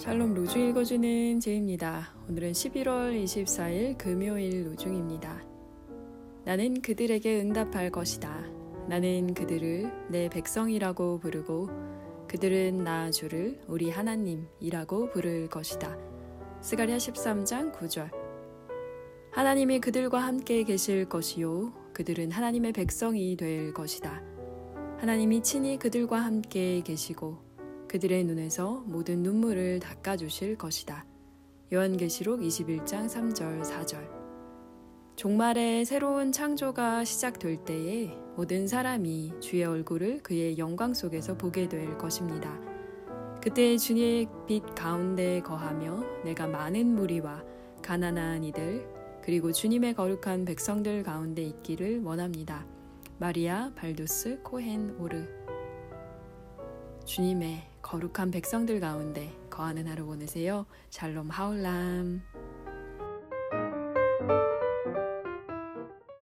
샬롬 로중 읽어주는 제입니다. 오늘은 11월 24일 금요일 로중입니다. 나는 그들에게 응답할 것이다. 나는 그들을 내 백성이라고 부르고 그들은 나 주를 우리 하나님이라고 부를 것이다. 스가랴 13장 9절 하나님이 그들과 함께 계실 것이요 그들은 하나님의 백성이 될 것이다. 하나님이 친히 그들과 함께 계시고 그들의 눈에서 모든 눈물을 닦아주실 것이다. 요한계시록 21장 3절 4절 종말에 새로운 창조가 시작될 때에 모든 사람이 주의 얼굴을 그의 영광 속에서 보게 될 것입니다. 그때 주님의 빛 가운데 거하며 내가 많은 무리와 가난한 이들 그리고 주님의 거룩한 백성들 가운데 있기를 원합니다. 마리아 발두스 코헨 오르 주님의 거룩한 백성들 가운데 거하는 하루 보내세요. 샬롬 하울람.